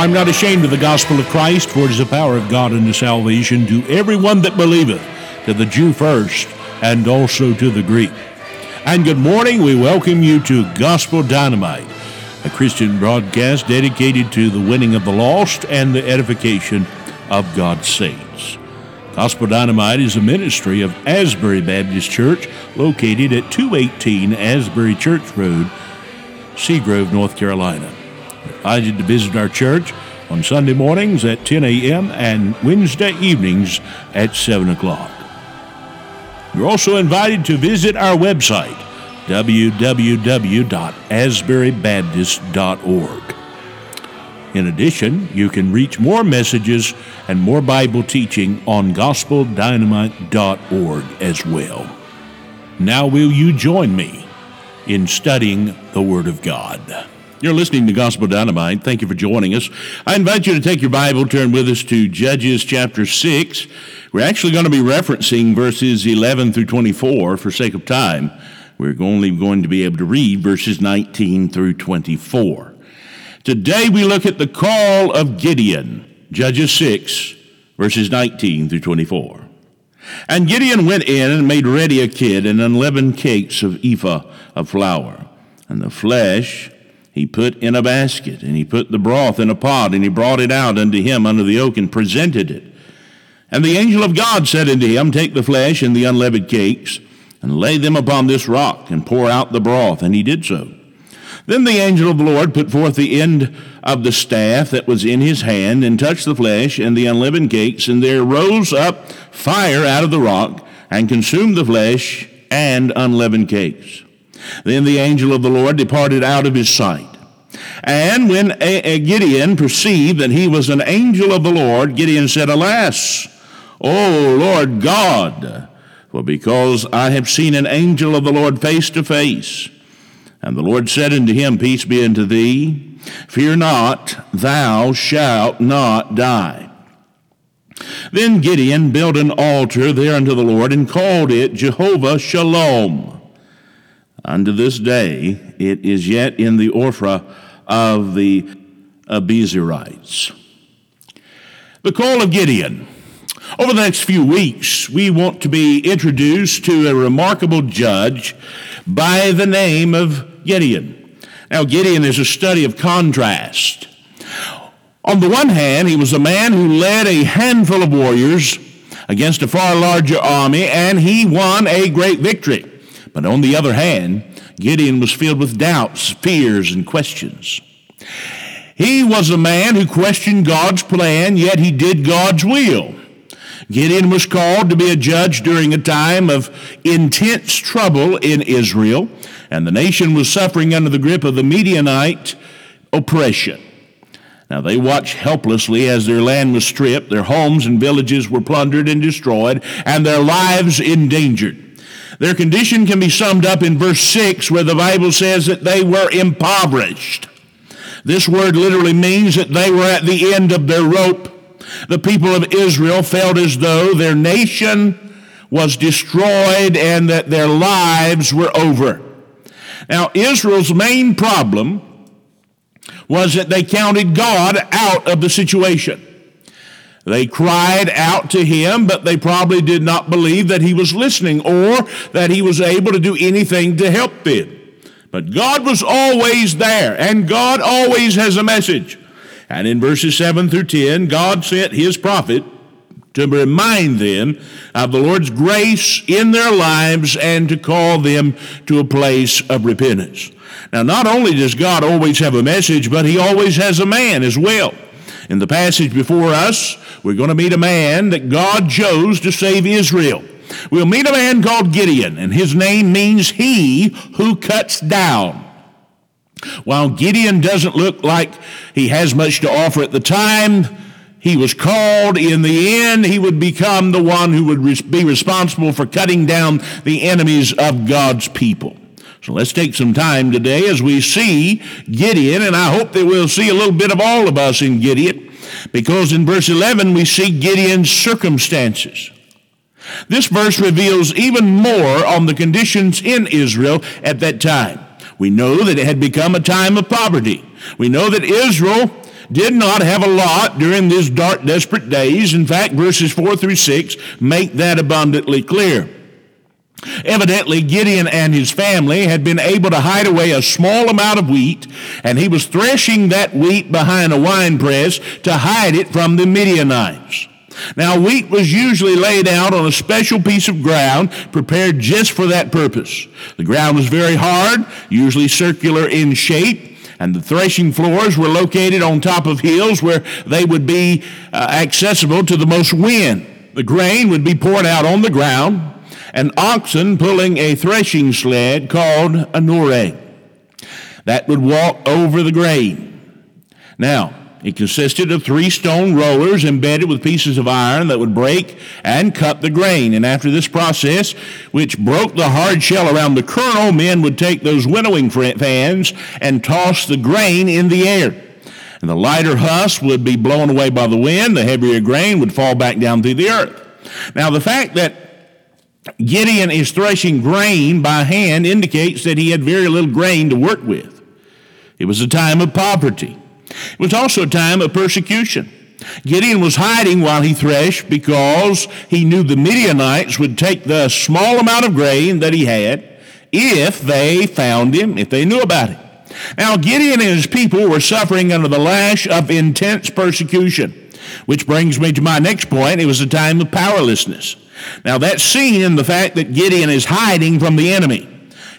I'm not ashamed of the gospel of Christ, for it is the power of God unto salvation to everyone that believeth, to the Jew first, and also to the Greek. And good morning. We welcome you to Gospel Dynamite, a Christian broadcast dedicated to the winning of the lost and the edification of God's saints. Gospel Dynamite is a ministry of Asbury Baptist Church located at 218 Asbury Church Road, Seagrove, North Carolina invited to visit our church on Sunday mornings at 10 a.m. and Wednesday evenings at 7 o'clock. You're also invited to visit our website, www.asburybaptist.org. In addition, you can reach more messages and more Bible teaching on gospeldynamite.org as well. Now, will you join me in studying the Word of God? You're listening to Gospel Dynamite. Thank you for joining us. I invite you to take your Bible, turn with us to Judges chapter 6. We're actually going to be referencing verses 11 through 24 for sake of time. We're only going to be able to read verses 19 through 24. Today we look at the call of Gideon, Judges 6, verses 19 through 24. And Gideon went in and made ready a kid and unleavened cakes of ephah of flour, and the flesh he put in a basket, and he put the broth in a pot, and he brought it out unto him under the oak, and presented it. And the angel of God said unto him, Take the flesh and the unleavened cakes, and lay them upon this rock, and pour out the broth. And he did so. Then the angel of the Lord put forth the end of the staff that was in his hand, and touched the flesh and the unleavened cakes, and there rose up fire out of the rock, and consumed the flesh and unleavened cakes. Then the angel of the Lord departed out of his sight. And when Gideon perceived that he was an angel of the Lord, Gideon said, Alas, O Lord God, for because I have seen an angel of the Lord face to face. And the Lord said unto him, Peace be unto thee. Fear not, thou shalt not die. Then Gideon built an altar there unto the Lord and called it Jehovah Shalom. Unto this day, it is yet in the Ophrah of the Abiezrites. The call of Gideon. Over the next few weeks, we want to be introduced to a remarkable judge by the name of Gideon. Now, Gideon is a study of contrast. On the one hand, he was a man who led a handful of warriors against a far larger army, and he won a great victory. But on the other hand, Gideon was filled with doubts, fears, and questions. He was a man who questioned God's plan, yet he did God's will. Gideon was called to be a judge during a time of intense trouble in Israel, and the nation was suffering under the grip of the Midianite oppression. Now they watched helplessly as their land was stripped, their homes and villages were plundered and destroyed, and their lives endangered. Their condition can be summed up in verse 6, where the Bible says that they were impoverished. This word literally means that they were at the end of their rope. The people of Israel felt as though their nation was destroyed and that their lives were over. Now, Israel's main problem was that they counted God out of the situation. They cried out to him, but they probably did not believe that he was listening or that he was able to do anything to help them. But God was always there, and God always has a message. And in verses 7 through 10, God sent his prophet to remind them of the Lord's grace in their lives and to call them to a place of repentance. Now, not only does God always have a message, but he always has a man as well. In the passage before us, we're going to meet a man that God chose to save Israel. We'll meet a man called Gideon, and his name means he who cuts down. While Gideon doesn't look like he has much to offer at the time, he was called. In the end, he would become the one who would be responsible for cutting down the enemies of God's people. So let's take some time today as we see Gideon, and I hope that we'll see a little bit of all of us in Gideon, because in verse 11 we see Gideon's circumstances. This verse reveals even more on the conditions in Israel at that time. We know that it had become a time of poverty. We know that Israel did not have a lot during these dark, desperate days. In fact, verses 4 through 6 make that abundantly clear. Evidently, Gideon and his family had been able to hide away a small amount of wheat, and he was threshing that wheat behind a winepress to hide it from the Midianites. Now, wheat was usually laid out on a special piece of ground prepared just for that purpose. The ground was very hard, usually circular in shape, and the threshing floors were located on top of hills where they would be uh, accessible to the most wind. The grain would be poured out on the ground, and oxen pulling a threshing sled called a noreh. That would walk over the grain. Now, it consisted of three stone rollers embedded with pieces of iron that would break and cut the grain. And after this process, which broke the hard shell around the kernel, men would take those winnowing fans and toss the grain in the air. And the lighter husk would be blown away by the wind. The heavier grain would fall back down through the earth. Now, the fact that Gideon is threshing grain by hand indicates that he had very little grain to work with. It was a time of poverty. It was also a time of persecution. Gideon was hiding while he threshed because he knew the Midianites would take the small amount of grain that he had if they found him, if they knew about him. Now, Gideon and his people were suffering under the lash of intense persecution, which brings me to my next point. It was a time of powerlessness. Now, that's seen in the fact that Gideon is hiding from the enemy.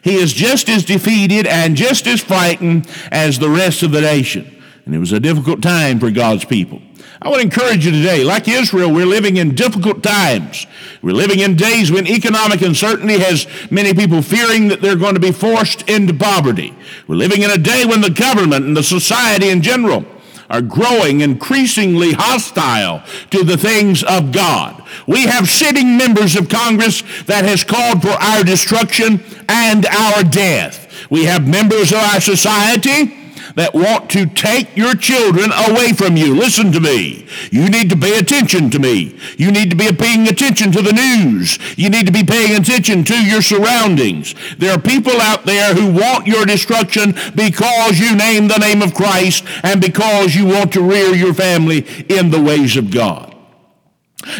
He is just as defeated and just as frightened as the rest of the nation. And it was a difficult time for God's people. I would encourage you today, like Israel, we're living in difficult times. We're living in days when economic uncertainty has many people fearing that they're going to be forced into poverty. We're living in a day when the government and the society in general are growing increasingly hostile to the things of God. We have sitting members of Congress that has called for our destruction and our death. We have members of our society that want to take your children away from you. Listen to me. You need to pay attention to me. You need to be paying attention to the news. You need to be paying attention to your surroundings. There are people out there who want your destruction because you name the name of Christ and because you want to rear your family in the ways of God.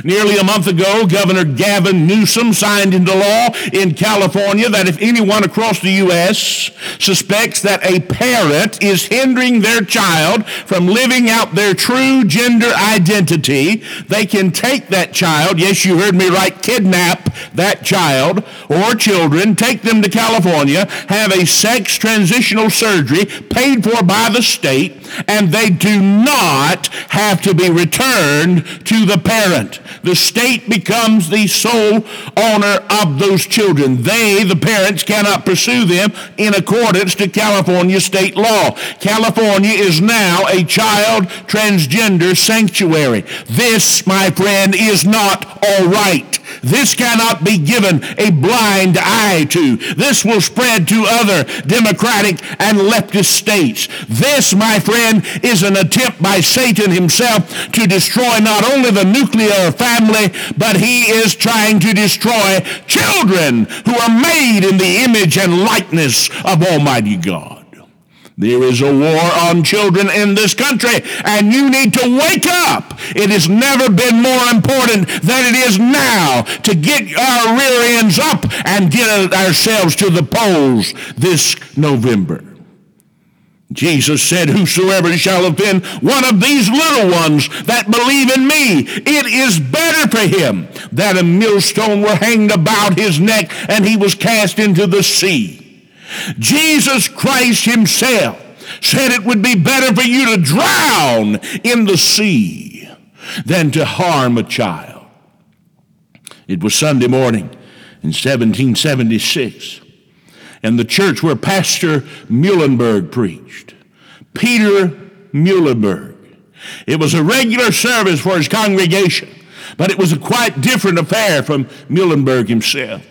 Nearly a month ago, Governor Gavin Newsom signed into law in California that if anyone across the U.S. suspects that a parent is hindering their child from living out their true gender identity, they can take that child, yes, you heard me right, kidnap that child or children, take them to California, have a sex transitional surgery paid for by the state, and they do not have to be returned to the parent. The state becomes the sole owner of those children. They, the parents, cannot pursue them in accordance to California state law. California is now a child transgender sanctuary. This, my friend, is not all right. This cannot be given a blind eye to. This will spread to other democratic and leftist states. This, my friend, is an attempt by Satan himself to destroy not only the nuclear family, but he is trying to destroy children who are made in the image and likeness of Almighty God. There is a war on children in this country, and you need to wake up. It has never been more important than it is now to get our rear ends up and get ourselves to the polls this November. Jesus said, Whosoever shall offend one of these little ones that believe in me, it is better for him that a millstone were hanged about his neck and he was cast into the sea. Jesus Christ himself said it would be better for you to drown in the sea than to harm a child. It was Sunday morning in 1776, and the church where Pastor Muhlenberg preached, Peter Muhlenberg. It was a regular service for his congregation, but it was a quite different affair from Muhlenberg himself.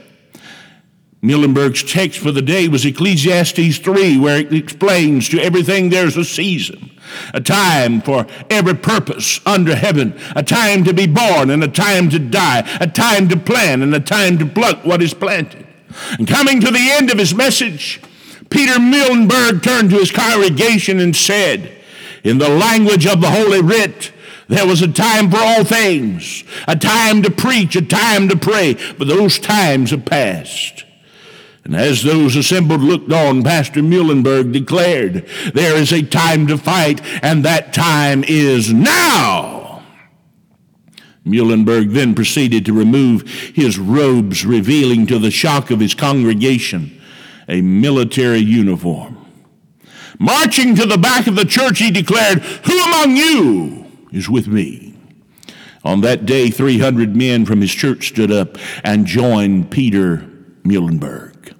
Muhlenberg's text for the day was Ecclesiastes 3, where it explains to everything there's a season, a time for every purpose under heaven, a time to be born and a time to die, a time to plant and a time to pluck what is planted. And coming to the end of his message, Peter Muhlenberg turned to his congregation and said, In the language of the Holy Writ, there was a time for all things, a time to preach, a time to pray, but those times have passed. And as those assembled looked on, Pastor Muhlenberg declared, There is a time to fight, and that time is now. Muhlenberg then proceeded to remove his robes, revealing to the shock of his congregation a military uniform. Marching to the back of the church, he declared, Who among you is with me? On that day, 300 men from his church stood up and joined Peter Muhlenberg.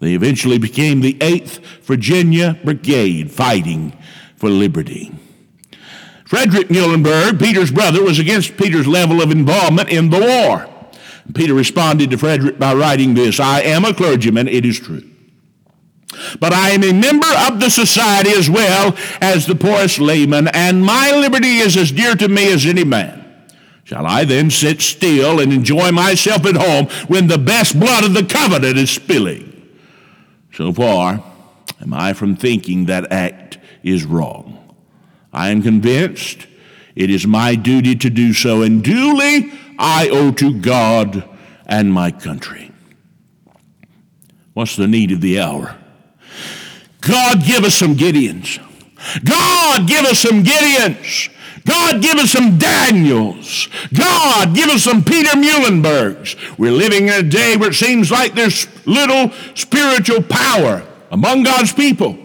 They eventually became the 8th Virginia Brigade fighting for liberty. Frederick Muhlenberg, Peter's brother, was against Peter's level of involvement in the war. Peter responded to Frederick by writing this I am a clergyman, it is true. But I am a member of the society as well as the poorest layman, and my liberty is as dear to me as any man. Shall I then sit still and enjoy myself at home when the best blood of the covenant is spilling? So far am I from thinking that act is wrong. I am convinced it is my duty to do so, and duly I owe to God and my country. What's the need of the hour? God, give us some Gideons. God, give us some Gideons. God, give us some Daniels. God, give us some Peter Muhlenbergs. We're living in a day where it seems like there's little spiritual power among God's people.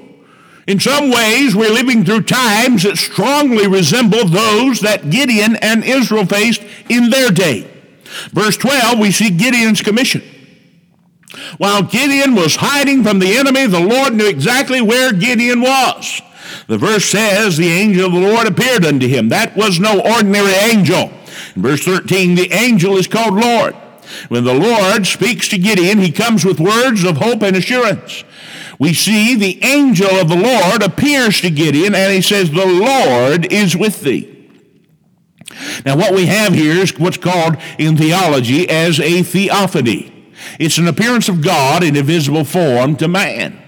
In some ways, we're living through times that strongly resemble those that Gideon and Israel faced in their day. Verse 12, we see Gideon's commission. While Gideon was hiding from the enemy, the Lord knew exactly where Gideon was. The verse says, The angel of the Lord appeared unto him. That was no ordinary angel. In verse 13, the angel is called Lord. When the Lord speaks to Gideon, he comes with words of hope and assurance. We see the angel of the Lord appears to Gideon and he says, The Lord is with thee. Now, what we have here is what's called in theology as a theophany. It's an appearance of God in a visible form to man.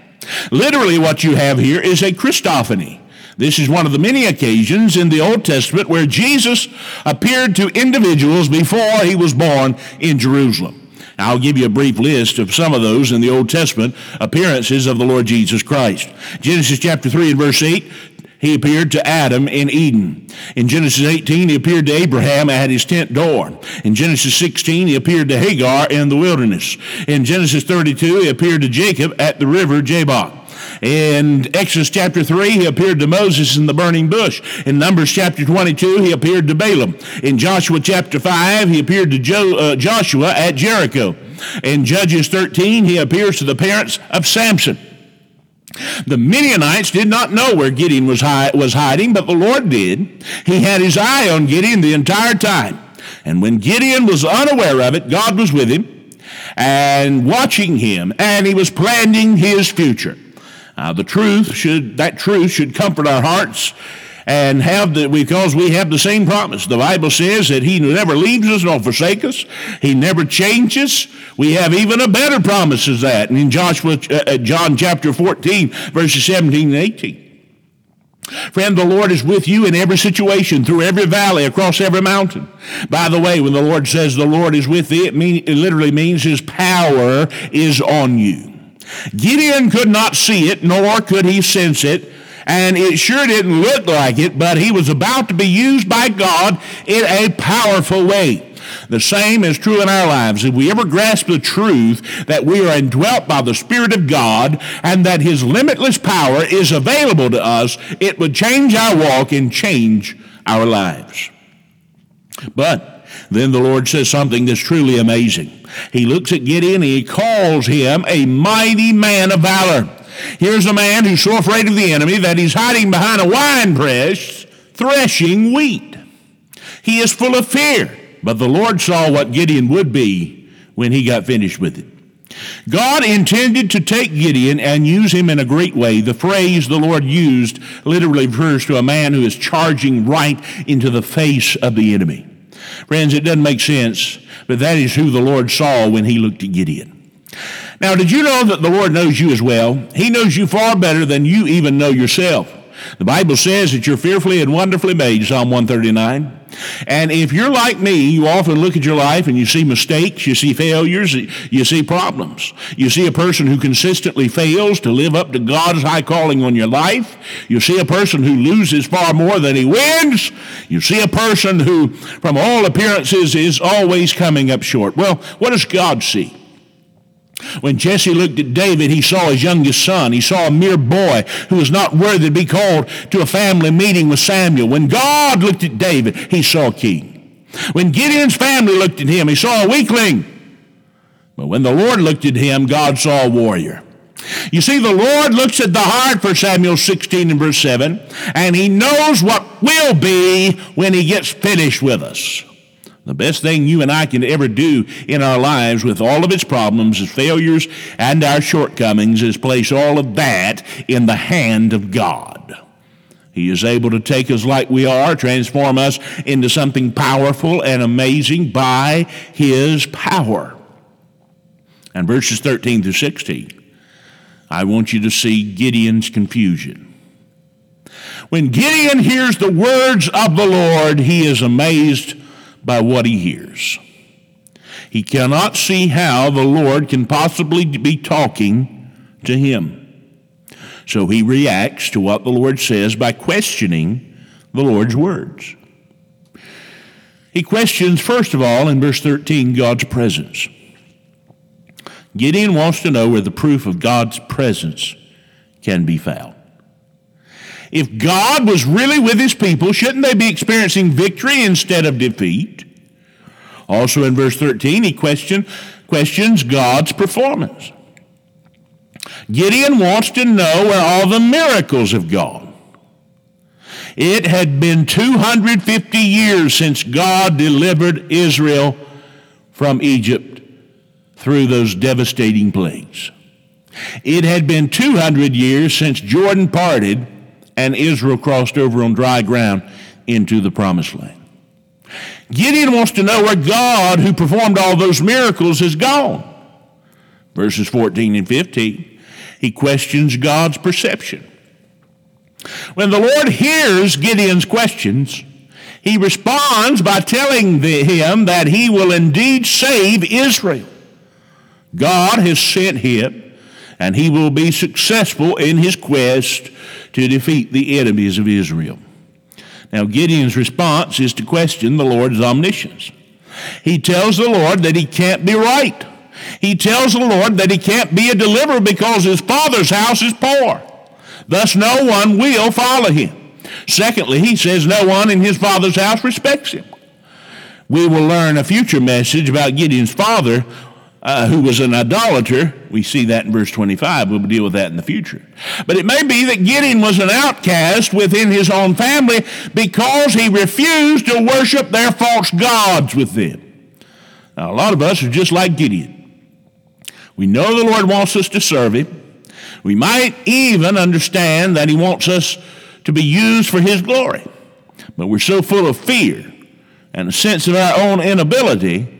Literally, what you have here is a Christophany. This is one of the many occasions in the Old Testament where Jesus appeared to individuals before he was born in Jerusalem. I'll give you a brief list of some of those in the Old Testament appearances of the Lord Jesus Christ. Genesis chapter 3 and verse 8, he appeared to Adam in Eden. In Genesis 18, he appeared to Abraham at his tent door. In Genesis 16, he appeared to Hagar in the wilderness. In Genesis 32, he appeared to Jacob at the river Jabbok. In Exodus chapter 3, he appeared to Moses in the burning bush. In Numbers chapter 22, he appeared to Balaam. In Joshua chapter 5, he appeared to jo- uh, Joshua at Jericho. In Judges 13, he appears to the parents of Samson. The Midianites did not know where Gideon was, hi- was hiding, but the Lord did. He had his eye on Gideon the entire time. And when Gideon was unaware of it, God was with him and watching him, and he was planning his future. Uh, the truth should, that truth should comfort our hearts and have the, because we have the same promise. The Bible says that he never leaves us nor forsakes us. He never changes. We have even a better promise as that. And in Joshua, uh, uh John chapter 14, verses 17 and 18. Friend, the Lord is with you in every situation, through every valley, across every mountain. By the way, when the Lord says the Lord is with thee, it, mean, it literally means his power is on you. Gideon could not see it, nor could he sense it, and it sure didn't look like it, but he was about to be used by God in a powerful way. The same is true in our lives. If we ever grasp the truth that we are indwelt by the Spirit of God and that His limitless power is available to us, it would change our walk and change our lives. But then the Lord says something that's truly amazing. He looks at Gideon and he calls him a mighty man of valor. Here's a man who's so afraid of the enemy that he's hiding behind a wine press threshing wheat. He is full of fear, but the Lord saw what Gideon would be when he got finished with it. God intended to take Gideon and use him in a great way. The phrase the Lord used literally refers to a man who is charging right into the face of the enemy. Friends, it doesn't make sense, but that is who the Lord saw when he looked at Gideon. Now, did you know that the Lord knows you as well? He knows you far better than you even know yourself. The Bible says that you're fearfully and wonderfully made, Psalm 139. And if you're like me, you often look at your life and you see mistakes, you see failures, you see problems. You see a person who consistently fails to live up to God's high calling on your life. You see a person who loses far more than he wins. You see a person who, from all appearances, is always coming up short. Well, what does God see? When Jesse looked at David, he saw his youngest son. He saw a mere boy who was not worthy to be called to a family meeting with Samuel. When God looked at David, he saw a king. When Gideon's family looked at him, he saw a weakling. But when the Lord looked at him, God saw a warrior. You see, the Lord looks at the heart for Samuel 16 and verse 7, and he knows what will be when he gets finished with us. The best thing you and I can ever do in our lives with all of its problems, its failures, and our shortcomings is place all of that in the hand of God. He is able to take us like we are, transform us into something powerful and amazing by His power. And verses 13 through 16, I want you to see Gideon's confusion. When Gideon hears the words of the Lord, he is amazed by what he hears. He cannot see how the Lord can possibly be talking to him. So he reacts to what the Lord says by questioning the Lord's words. He questions, first of all, in verse 13, God's presence. Gideon wants to know where the proof of God's presence can be found. If God was really with his people, shouldn't they be experiencing victory instead of defeat? Also in verse 13, he question, questions God's performance. Gideon wants to know where all the miracles have gone. It had been 250 years since God delivered Israel from Egypt through those devastating plagues. It had been 200 years since Jordan parted and Israel crossed over on dry ground into the promised land. Gideon wants to know where God, who performed all those miracles, is gone. Verses 14 and 15, he questions God's perception. When the Lord hears Gideon's questions, he responds by telling the, him that he will indeed save Israel. God has sent him, and he will be successful in his quest to defeat the enemies of Israel. Now, Gideon's response is to question the Lord's omniscience. He tells the Lord that he can't be right. He tells the Lord that he can't be a deliverer because his father's house is poor. Thus, no one will follow him. Secondly, he says no one in his father's house respects him. We will learn a future message about Gideon's father uh, who was an idolater. We see that in verse 25. We'll deal with that in the future. But it may be that Gideon was an outcast within his own family because he refused to worship their false gods with them. Now, a lot of us are just like Gideon. We know the Lord wants us to serve him. We might even understand that he wants us to be used for his glory. But we're so full of fear and a sense of our own inability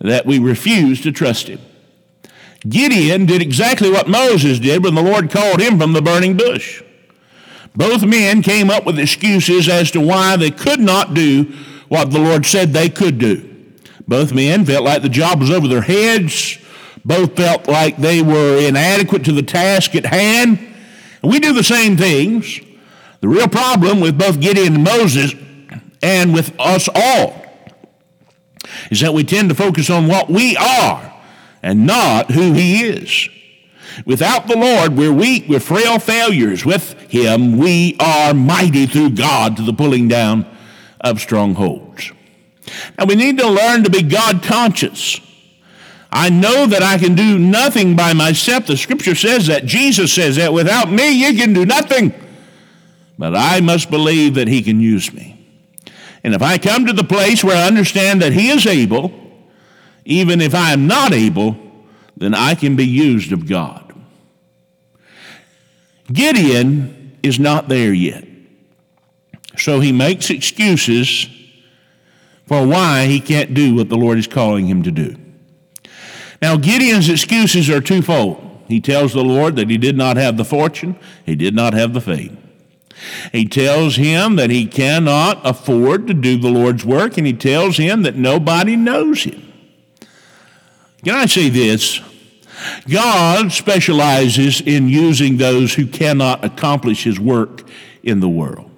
that we refuse to trust him. Gideon did exactly what Moses did when the Lord called him from the burning bush. Both men came up with excuses as to why they could not do what the Lord said they could do. Both men felt like the job was over their heads. Both felt like they were inadequate to the task at hand. And we do the same things. The real problem with both Gideon and Moses and with us all is that we tend to focus on what we are and not who He is. Without the Lord, we're weak, we're frail failures. With Him, we are mighty through God to the pulling down of strongholds. Now, we need to learn to be God conscious. I know that I can do nothing by myself. The scripture says that. Jesus says that. Without me, you can do nothing. But I must believe that He can use me. And if I come to the place where I understand that He is able, even if I am not able, then I can be used of God. Gideon is not there yet. So he makes excuses for why he can't do what the Lord is calling him to do. Now, Gideon's excuses are twofold. He tells the Lord that he did not have the fortune, he did not have the fame. He tells him that he cannot afford to do the Lord's work, and he tells him that nobody knows him. Can I say this? God specializes in using those who cannot accomplish his work in the world.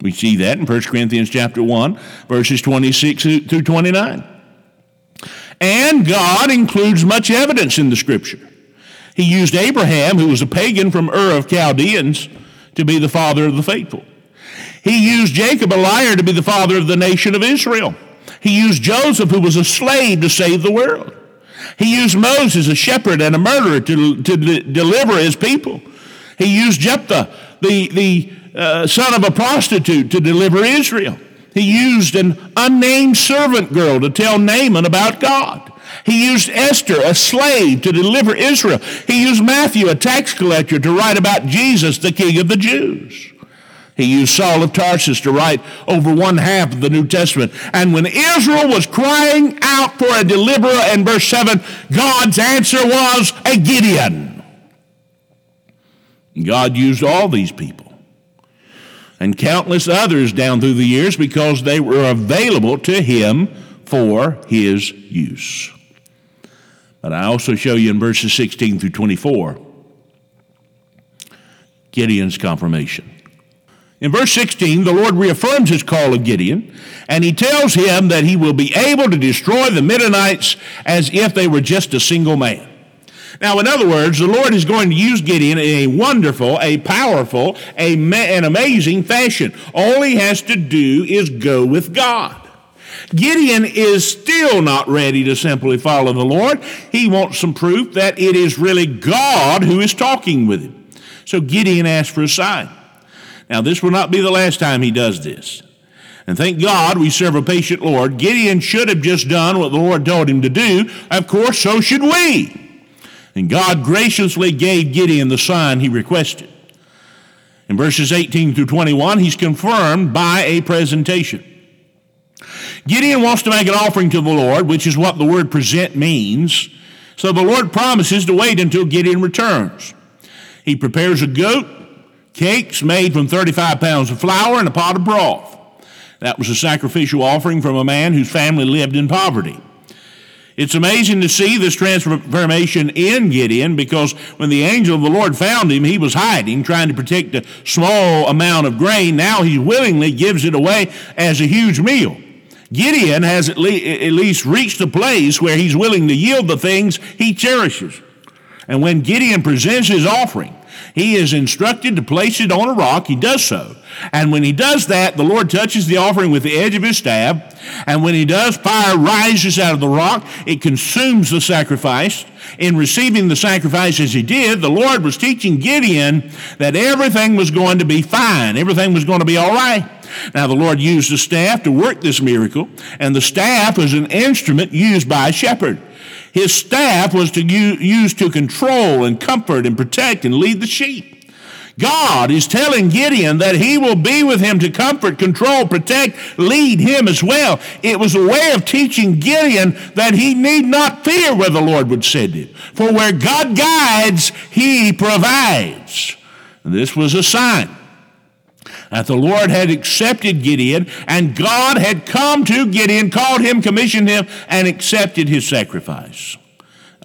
We see that in 1 Corinthians chapter 1, verses 26 through 29. And God includes much evidence in the scripture. He used Abraham, who was a pagan from Ur of Chaldeans, to be the father of the faithful. He used Jacob, a liar, to be the father of the nation of Israel. He used Joseph, who was a slave, to save the world. He used Moses, a shepherd and a murderer, to, to deliver his people. He used Jephthah, the, the uh, son of a prostitute, to deliver Israel. He used an unnamed servant girl to tell Naaman about God. He used Esther, a slave, to deliver Israel. He used Matthew, a tax collector, to write about Jesus, the King of the Jews. He used Saul of Tarsus to write over one half of the New Testament. And when Israel was crying out for a deliverer in verse 7, God's answer was a Gideon. God used all these people and countless others down through the years because they were available to him for his use. But I also show you in verses 16 through 24 Gideon's confirmation. In verse 16, the Lord reaffirms his call of Gideon, and he tells him that he will be able to destroy the Midianites as if they were just a single man. Now, in other words, the Lord is going to use Gideon in a wonderful, a powerful, a, an amazing fashion. All he has to do is go with God. Gideon is still not ready to simply follow the Lord. He wants some proof that it is really God who is talking with him. So Gideon asks for a sign. Now, this will not be the last time he does this. And thank God we serve a patient Lord. Gideon should have just done what the Lord told him to do. Of course, so should we. And God graciously gave Gideon the sign he requested. In verses 18 through 21, he's confirmed by a presentation. Gideon wants to make an offering to the Lord, which is what the word present means. So the Lord promises to wait until Gideon returns. He prepares a goat, cakes made from 35 pounds of flour, and a pot of broth. That was a sacrificial offering from a man whose family lived in poverty. It's amazing to see this transformation in Gideon because when the angel of the Lord found him, he was hiding, trying to protect a small amount of grain. Now he willingly gives it away as a huge meal. Gideon has at, le- at least reached a place where he's willing to yield the things he cherishes. And when Gideon presents his offering, he is instructed to place it on a rock. He does so. And when he does that, the Lord touches the offering with the edge of his staff. And when he does, fire rises out of the rock. It consumes the sacrifice. In receiving the sacrifice as he did, the Lord was teaching Gideon that everything was going to be fine. Everything was going to be all right. Now, the Lord used the staff to work this miracle, and the staff was an instrument used by a shepherd. His staff was to use to control and comfort and protect and lead the sheep. God is telling Gideon that he will be with him to comfort, control, protect, lead him as well. It was a way of teaching Gideon that he need not fear where the Lord would send him. For where God guides, he provides. This was a sign that the Lord had accepted Gideon and God had come to Gideon, called him, commissioned him, and accepted his sacrifice.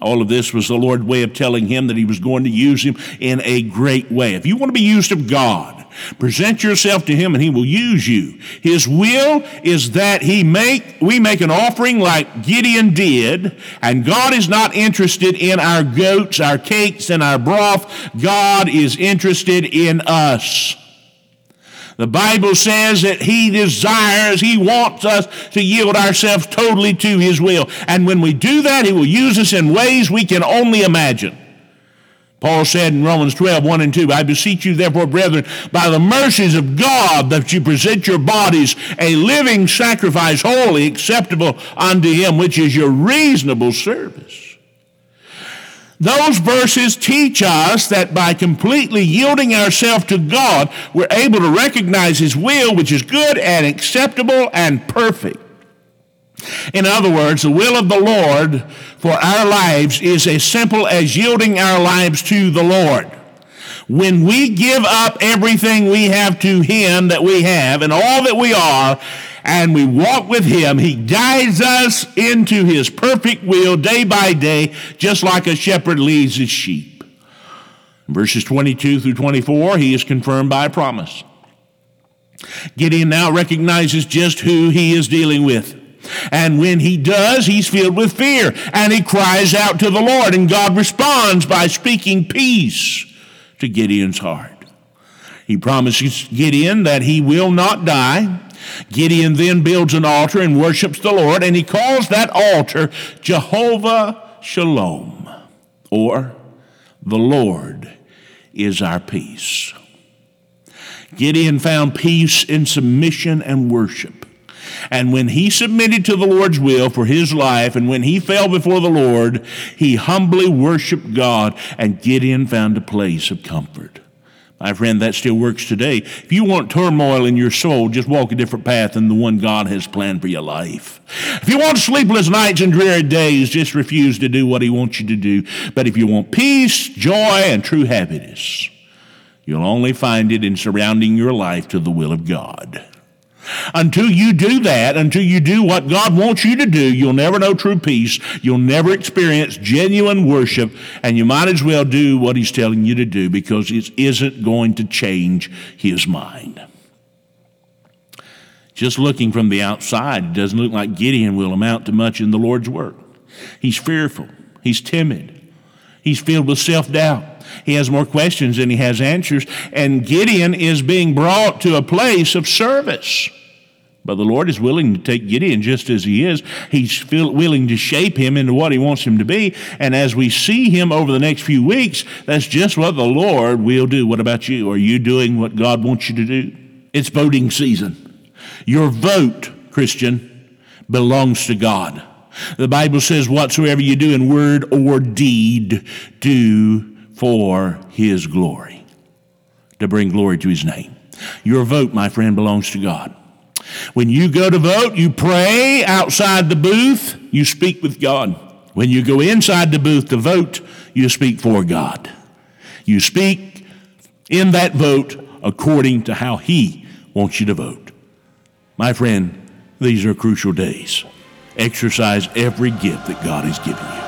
All of this was the Lord's way of telling him that he was going to use him in a great way. If you want to be used of God, present yourself to him and he will use you. His will is that he make, we make an offering like Gideon did, and God is not interested in our goats, our cakes, and our broth. God is interested in us. The Bible says that He desires, He wants us to yield ourselves totally to His will. And when we do that, He will use us in ways we can only imagine. Paul said in Romans 12, 1 and 2, I beseech you, therefore, brethren, by the mercies of God, that you present your bodies a living sacrifice, holy, acceptable unto Him, which is your reasonable service. Those verses teach us that by completely yielding ourselves to God, we're able to recognize His will, which is good and acceptable and perfect. In other words, the will of the Lord for our lives is as simple as yielding our lives to the Lord. When we give up everything we have to Him that we have and all that we are, and we walk with Him, He guides us into His perfect will day by day, just like a shepherd leads his sheep. verses 22 through 24, He is confirmed by a promise. Gideon now recognizes just who he is dealing with. And when he does, he's filled with fear and he cries out to the Lord, and God responds by speaking peace to Gideon's heart. He promises Gideon that he will not die. Gideon then builds an altar and worships the Lord, and he calls that altar Jehovah Shalom, or the Lord is our peace. Gideon found peace in submission and worship. And when he submitted to the Lord's will for his life, and when he fell before the Lord, he humbly worshiped God, and Gideon found a place of comfort. My friend, that still works today. If you want turmoil in your soul, just walk a different path than the one God has planned for your life. If you want sleepless nights and dreary days, just refuse to do what He wants you to do. But if you want peace, joy, and true happiness, you'll only find it in surrounding your life to the will of God. Until you do that, until you do what God wants you to do, you'll never know true peace. You'll never experience genuine worship, and you might as well do what He's telling you to do because it isn't going to change His mind. Just looking from the outside, it doesn't look like Gideon will amount to much in the Lord's work. He's fearful, he's timid, he's filled with self doubt. He has more questions than he has answers. And Gideon is being brought to a place of service. But the Lord is willing to take Gideon just as he is. He's willing to shape him into what he wants him to be. And as we see him over the next few weeks, that's just what the Lord will do. What about you? Are you doing what God wants you to do? It's voting season. Your vote, Christian, belongs to God. The Bible says, whatsoever you do in word or deed, do for his glory, to bring glory to his name. Your vote, my friend, belongs to God. When you go to vote, you pray outside the booth, you speak with God. When you go inside the booth to vote, you speak for God. You speak in that vote according to how He wants you to vote. My friend, these are crucial days. Exercise every gift that God has given you.